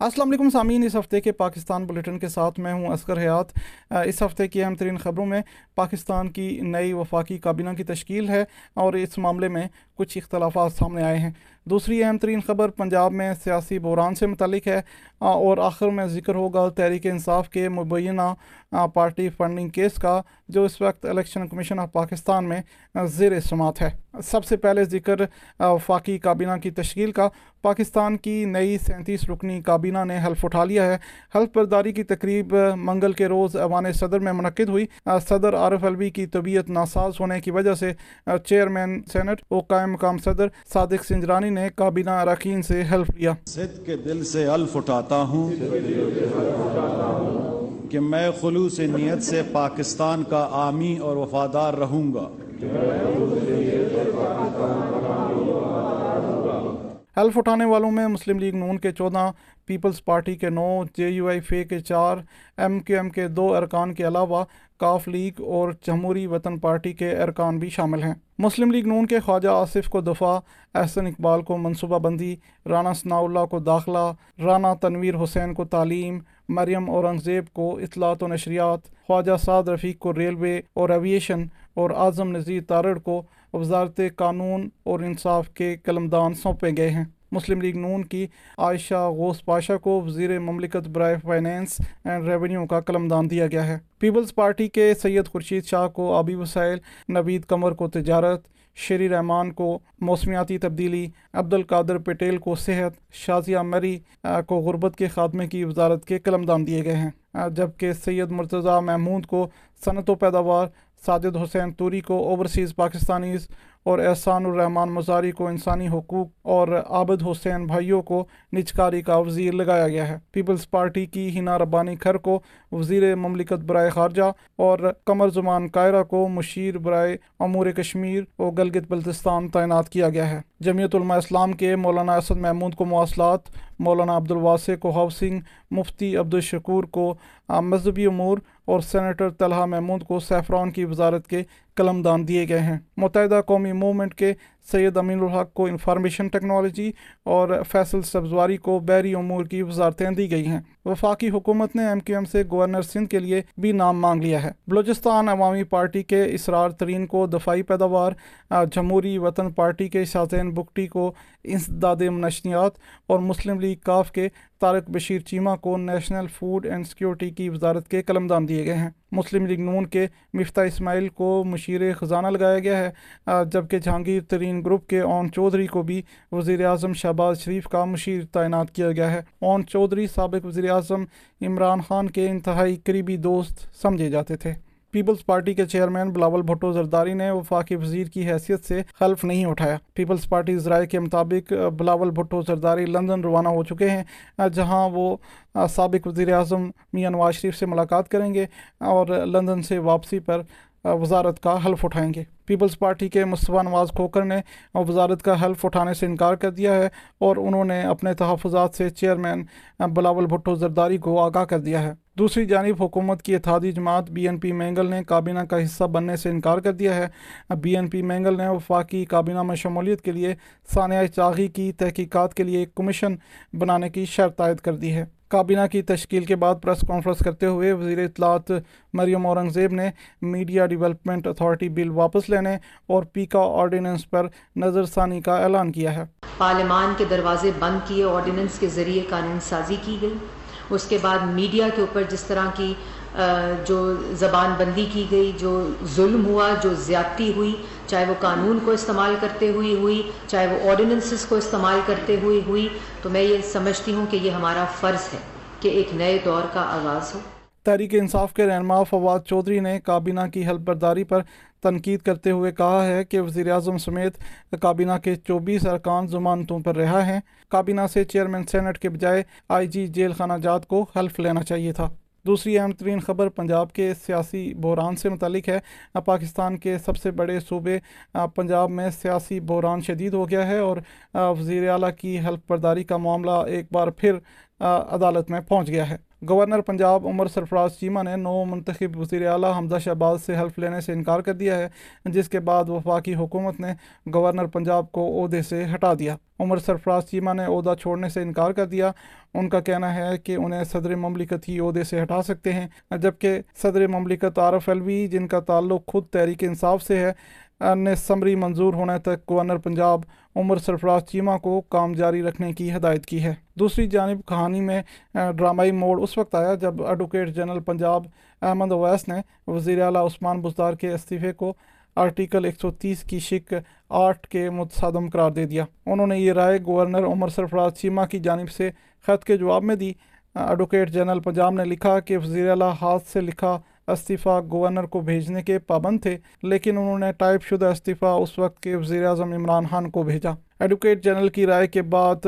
السلام علیکم سامعین، اس ہفتے کے پاکستان بلیٹن کے ساتھ میں ہوں اسکر حیات۔ اس ہفتے کی اہم ترین خبروں میں پاکستان کی نئی وفاقی کابینہ کی تشکیل ہے اور اس معاملے میں کچھ اختلافات سامنے آئے ہیں۔ دوسری اہم ترین خبر پنجاب میں سیاسی بحران سے متعلق ہے اور آخر میں ذکر ہوگا تحریک انصاف کے مبینہ پارٹی فنڈنگ کیس کا، جو اس وقت الیکشن کمیشن آف پاکستان میں زیر سماعت ہے۔ سب سے پہلے ذکر وفاقی کابینہ کی تشکیل کا۔ پاکستان کی نئی سینتیس رکنی کابینہ نے حلف اٹھا لیا ہے۔ حلف برداری کی تقریب منگل کے روز ایوان صدر میں منعقد ہوئی۔ صدر عارف الوی کی طبیعت ناساز ہونے کی وجہ سے چیئرمین سینٹ اور قائم مقام صدر صادق سنجرانی نے کابینہ اراکین سے حلف لیا۔ صد کے دل سے حلف اٹھاتا ہوں کہ میں خلوص نیت سے پاکستان کا آمی اور وفادار رہوں گا۔ حلف اٹھانے والوں میں مسلم لیگ نون کے چودہ پیپلز پارٹی کے نو جے یو آئی فے کے چار ایم کیو ایم کے دو ارکان کے علاوہ کاف لیگ اور جمہوری وطن پارٹی کے ارکان بھی شامل ہیں۔ مسلم لیگ نون کے خواجہ آصف کو دفاع، احسن اقبال کو منصوبہ بندی، رانا ثناء اللہ کو داخلہ، رانا تنویر حسین کو تعلیم، مریم اورنگزیب کو اطلاعات و نشریات، خواجہ سعد رفیق کو ریلوے اور ایویشن اور اعظم نذیر تارڑ کو وزارت قانون اور انصاف کے قلمدان سونپے گئے ہیں۔ مسلم لیگ نون کی عائشہ غوث پاشا کو وزیر مملکت برائے فائنینس اینڈ ریونیو کا قلم دان دیا گیا ہے۔ پیپلز پارٹی کے سید خورشید شاہ کو آبی وسائل، نوید قمر کو تجارت، شری رحمان کو موسمیاتی تبدیلی عبد القادر پٹیل کو صحت، شازیہ مری کو غربت کے خاتمے کی وزارت کے قلم دان دیے گئے ہیں۔ جبکہ سید مرتضی محمود کو صنعت و پیداوار ساجد حسین توری کو اوورسیز پاکستانیز اور احسان الرحمن مزاری کو انسانی حقوق اور عابد حسین بھائیوں کو نچکاری کا وزیر لگایا گیا ہے۔ پیپلز پارٹی کی ہینا ربانی کھر کو وزیر مملکت برائے خارجہ اور قمر زمان قائرہ کو مشیر برائے امور کشمیر اور گلگت بلتستان تعینات کیا گیا ہے۔ جمعیت علماء اسلام کے مولانا اسد محمود کو مواصلات مولانا عبد الواسع کو ہاؤسنگ مفتی عبد الشکور کو مذہبی امور اور سینیٹر طلحہ محمود کو سیفران کی وزارت کے قلم دان دیے گئے ہیں۔ متحدہ قومی موومنٹ کے سید امین الحق کو انفارمیشن ٹیکنالوجی اور فیصل سبزواری کو بحری امور کی وزارتیں دی گئی ہیں۔ وفاقی حکومت نے ایم کیو ایم سے گورنر سندھ کے لیے بھی نام مانگ لیا ہے۔ بلوچستان عوامی پارٹی کے اسرار ترین کو دفاعی پیداوار، جمہوری وطن پارٹی کے شاطین بکٹی کو انسداد منشنیات اور مسلم لیگ کاف کے طارق بشیر چیمہ کو نیشنل فوڈ اینڈ سیکیورٹی کی وزارت کے قلمدان دیے گئے ہیں۔ مسلم لیگ نون کے مفتا اسماعیل کو مشیر خزانہ لگایا گیا ہے۔ جبکہ جہانگیر ترین گروپ کے اون چودھری کو بھی وزیر اعظم شہباز شریف کا مشیر تعینات کیا گیا ہے۔ اون چودھری سابق وزیر اعظم عمران خان کے انتہائی قریبی دوست سمجھے جاتے تھے۔ پیپلز پارٹی کے چیئرمین بلاول بھٹو زرداری نے وفاقی وزیر کی حیثیت سے حلف نہیں اٹھایا۔ پیپلز پارٹی ذرائع کے مطابق بلاول بھٹو زرداری لندن روانہ ہو چکے ہیں، جہاں وہ سابق وزیر اعظم میاں نواز شریف سے ملاقات کریں گے اور لندن سے واپسی پر وزارت کا حلف اٹھائیں گے۔ پیپلز پارٹی کے مصطفیٰ نواز کھوکر نے وزارت کا حلف اٹھانے سے انکار کر دیا ہے اور انہوں نے اپنے تحفظات سے چیئرمین بلاول بھٹو زرداری کو آگاہ کر دیا ہے۔ دوسری جانب حکومت کی اتحادی جماعت بی این پی مینگل نے کابینہ کا حصہ بننے سے انکار کر دیا ہے۔ بی این پی مینگل نے وفاقی کابینہ میں شمولیت کے لیے ثانیہ چاغی کی تحقیقات کے لیے ایک کمیشن بنانے کی شرط عائد کر دی ہے۔ کابینہ کی تشکیل کے بعد پریس کانفرنس کرتے ہوئے وزیر اطلاعات مریم اورنگزیب نے میڈیا ڈیولپمنٹ اتھارٹی بل واپس لینے اور پیکا آرڈیننس پر نظر ثانی کا اعلان کیا ہے۔ پارلیمان کے دروازے بند کیے آرڈیننس کے ذریعے قانون سازی کی گئی۔ اس کے بعد میڈیا کے اوپر جس طرح کی جو زبان بندی کی گئی، جو ظلم ہوا، جو زیادتی ہوئی، چاہے وہ قانون کو استعمال کرتے ہوئی ہوئی، چاہے وہ آرڈیننسز کو استعمال کرتے ہوئی ہوئی، تو میں یہ سمجھتی ہوں کہ یہ ہمارا فرض ہے کہ ایک نئے دور کا آغاز ہو۔ تحریک انصاف کے رہنما فواد چودھری نے کابینہ کی حلف برداری پر تنقید کرتے ہوئے کہا ہے کہ وزیر اعظم سمیت کابینہ کے چوبیس ارکان ضمانتوں پر رہا ہیں کابینہ سے چیئرمین سینٹ کے بجائے آئی جی جیل خانہ جات کو حلف لینا چاہیے تھا۔ دوسری اہم ترین خبر پنجاب کے سیاسی بحران سے متعلق ہے۔ پاکستان کے سب سے بڑے صوبے پنجاب میں سیاسی بحران شدید ہو گیا ہے اور وزیر اعلیٰ کی حلف برداری کا معاملہ ایک بار پھر عدالت میں پہنچ گیا ہے۔ گورنر پنجاب عمر سرفراز چیمہ نے نو منتخب وزیر اعلیٰ حمزہ شہباز سے حلف لینے سے انکار کر دیا ہے، جس کے بعد وفاقی حکومت نے گورنر پنجاب کو عہدے سے ہٹا دیا۔ عمر سرفراز چیمہ نے عہدہ چھوڑنے سے انکار کر دیا۔ ان کا کہنا ہے کہ انہیں صدر مملکت ہی عہدے سے ہٹا سکتے ہیں، جبکہ صدر مملکت عارف الوی جن کا تعلق خود تحریک انصاف سے ہے نے سمری منظور ہونے تک گورنر پنجاب عمر سرفراز چیمہ کو کام جاری رکھنے کی ہدایت کی ہے۔ دوسری جانب کہانی میں ڈرامائی موڑ اس وقت آیا جب ایڈوکیٹ جنرل پنجاب احمد اویس نے وزیر اعلیٰ عثمان بزدار کے استعفے کو آرٹیکل ایک سو تیس کی شک آٹھ کے متصادم قرار دے دیا۔ انہوں نے یہ رائے گورنر عمر سرفراز چیمہ کی جانب سے خط کے جواب میں دی۔ ایڈوکیٹ جنرل پنجاب نے لکھا کہ وزیر اعلیٰ ہاتھ سے لکھا استعفیٰ گورنر کو بھیجنے کے پابند تھے، لیکن انہوں نے ٹائپ شدہ استعفیٰ اس وقت کے وزیر اعظم عمران خان کو بھیجا۔ ایڈوکیٹ جنرل کی رائے کے بعد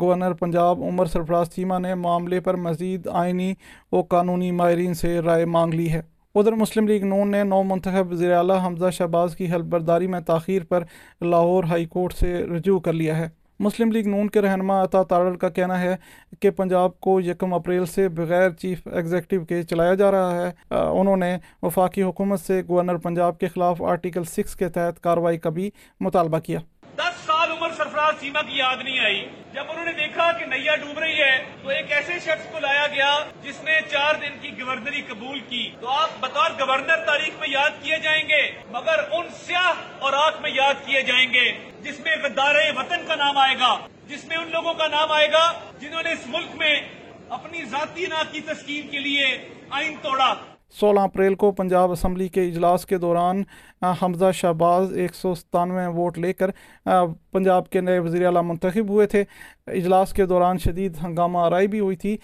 گورنر پنجاب عمر سرفراز چیمہ نے معاملے پر مزید آئینی و قانونی ماہرین سے رائے مانگ لی ہے۔ ادھر مسلم لیگ نون نے نو منتخب وزیر اعلیٰ حمزہ شہباز کی حلف برداری میں تاخیر پر لاہور ہائی کورٹ سے رجوع کر لیا ہے۔ مسلم لیگ نون کے رہنما عطا تارل کا کہنا ہے کہ پنجاب کو یکم اپریل سے بغیر چیف ایگزیکٹو کے چلایا جا رہا ہے۔ انہوں نے وفاقی حکومت سے گورنر پنجاب کے خلاف آرٹیکل سکس کے تحت کاروائی کا بھی مطالبہ کیا۔ عمر سیما کی یاد نہیں آئی۔ جب انہوں نے دیکھا کہ نیا ڈوب رہی ہے، تو ایک ایسے شخص کو لایا گیا جس نے چار دن کی گورنری قبول کی۔ تو آپ بطور گورنر تاریخ میں یاد کیے جائیں گے، مگر ان سیاہ اور آنکھ میں یاد کیے جائیں گے، جس میں غدار وطن کا نام آئے گا، جس میں ان لوگوں کا نام آئے گا جنہوں نے اس ملک میں اپنی ذاتی نا کی تسکین کے لیے آئین توڑا۔ سولہ اپریل کو پنجاب اسمبلی کے اجلاس کے دوران حمزہ شہباز ایک سو ستانوے ووٹ لے کر پنجاب کے نئے وزیر اعلیٰ منتخب ہوئے تھے۔ اجلاس کے دوران شدید ہنگامہ آرائی بھی ہوئی تھی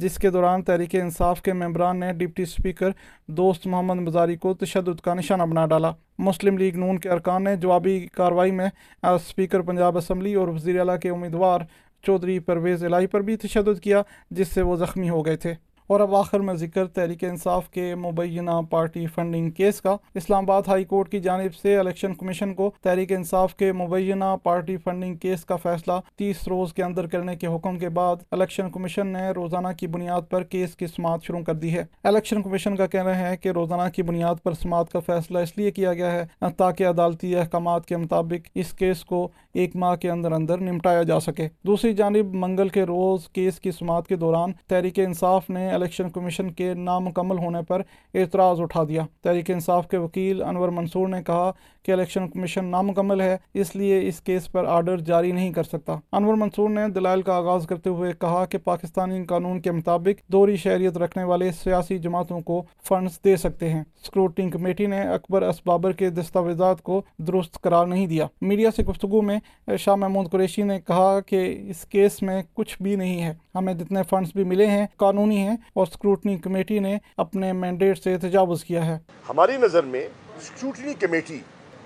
جس کے دوران تحریک انصاف کے ممبران نے ڈپٹی اسپیکر دوست محمد مزاری کو تشدد کا نشانہ بنا ڈالا۔ مسلم لیگ نون کے ارکان نے جوابی کاروائی میں اسپیکر پنجاب اسمبلی اور وزیر اعلیٰ کے امیدوار چودھری پرویز الہی پر بھی تشدد کیا، جس سے وہ زخمی ہو گئے تھے۔ اور اب آخر میں ذکر تحریک انصاف کے مبینہ پارٹی فنڈنگ کیس کا۔ اسلام آباد ہائی کورٹ کی جانب سے الیکشن کمیشن کو تحریک انصاف کے مبینہ پارٹی فنڈنگ کیس کا فیصلہ تیس روز کے اندر کرنے کے حکم کے بعد الیکشن کمیشن نے روزانہ کی بنیاد پر کیس کی سماعت شروع کر دی ہے۔ الیکشن کمیشن کا کہنا ہے کہ روزانہ کی بنیاد پر سماعت کا فیصلہ اس لیے کیا گیا ہے تاکہ عدالتی احکامات کے مطابق اس کیس کو ایک ماہ کے اندر اندر نمٹایا جا سکے۔ دوسری جانب منگل کے روز کیس کی سماعت کے دوران تحریک انصاف نے الیکشن کمیشن کے نامکمل ہونے پر اعتراض اٹھا دیا۔ تحریک انصاف کے وکیل انور منصور نے کہا کہ الیکشن کمیشن نامکمل ہے، اس لیے اس کیس پر آرڈر جاری نہیں کر سکتا۔ انور منصور نے دلائل کا آغاز کرتے ہوئے کہا کہ پاکستانی قانون کے مطابق دوری شہریت رکھنے والے سیاسی جماعتوں کو فنڈز دے سکتے ہیں۔ سکروٹنگ کمیٹی نے اکبر اسبابر کے دستاویزات کو درست قرار نہیں دیا۔ میڈیا سے گفتگو میں شاہ محمود قریشی نے کہا کہ اس کیس میں کچھ بھی نہیں ہے۔ ہمیں جتنے فنڈز بھی ملے ہیں، قانونی ہیں اور سکروٹنی کمیٹی نے اپنے مینڈیٹ سے تجاوز کیا ہے۔ ہماری نظر میں سکروٹنی کمیٹی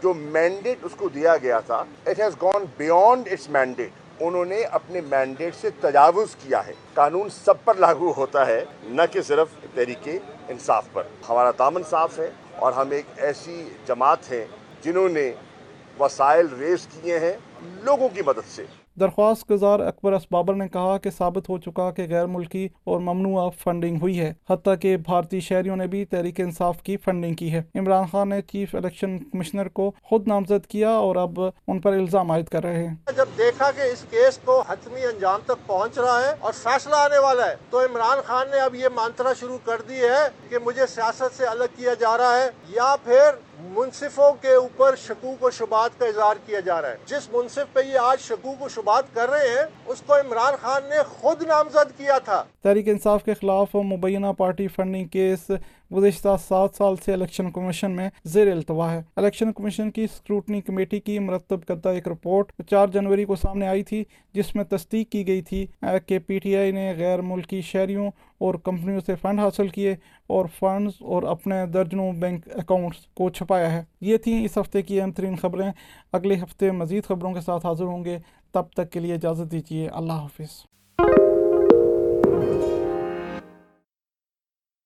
جو مینڈیٹ اس کو دیا گیا تھا it has gone beyond its mandate انہوں نے اپنے مینڈیٹ سے تجاوز کیا ہے. قانون سب پر لاگو ہوتا ہے، نہ کہ صرف تحریک انصاف پر. ہمارا دامن صاف ہے اور ہم ایک ایسی جماعت ہیں جنہوں نے وسائل ریز کیے ہیں لوگوں کی مدد سے. درخواست گزار اکبر اسبابر نے کہا کہ ثابت ہو چکا کہ غیر ملکی اور ممنوع فنڈنگ ہوئی ہے، حتیٰ کہ بھارتی شہریوں نے بھی تحریک انصاف کی فنڈنگ کی ہے۔ عمران خان نے چیف الیکشن کمشنر کو خود نامزد کیا اور اب ان پر الزام عائد کر رہے ہیں۔ جب دیکھا کہ اس کیس کو حتمی انجام تک پہنچ رہا ہے اور فیصلہ آنے والا ہے، تو عمران خان نے اب یہ مانترا شروع کر دی ہے کہ مجھے سیاست سے الگ کیا جا رہا ہے یا پھر منصفوں کے اوپر شکوک و شبات کا اظہار کیا جا رہا ہے۔ جس منصف پہ یہ آج شکوک و شبات کر رہے ہیں، اس کو عمران خان نے خود نامزد کیا تھا۔ تحریک انصاف کے خلاف مبینہ پارٹی فنڈنگ کیس گزشتہ سات سال سے الیکشن کمیشن میں زیر التوا ہے۔ الیکشن کمیشن کی اسکروٹنی کمیٹی کی مرتب کردہ ایک رپورٹ چار جنوری کو سامنے آئی تھی، جس میں تصدیق کی گئی تھی کہ پی ٹی آئی نے غیر ملکی شہریوں اور کمپنیوں سے فنڈ حاصل کیے اور فنڈز اور اپنے درجنوں بینک اکاؤنٹس کو چھپایا ہے۔ یہ تھیں اس ہفتے کی اہم ترین خبریں۔ اگلے ہفتے مزید خبروں کے ساتھ حاضر ہوں گے۔ تب تک کے لیے اجازت دیجیے اللہ حافظ۔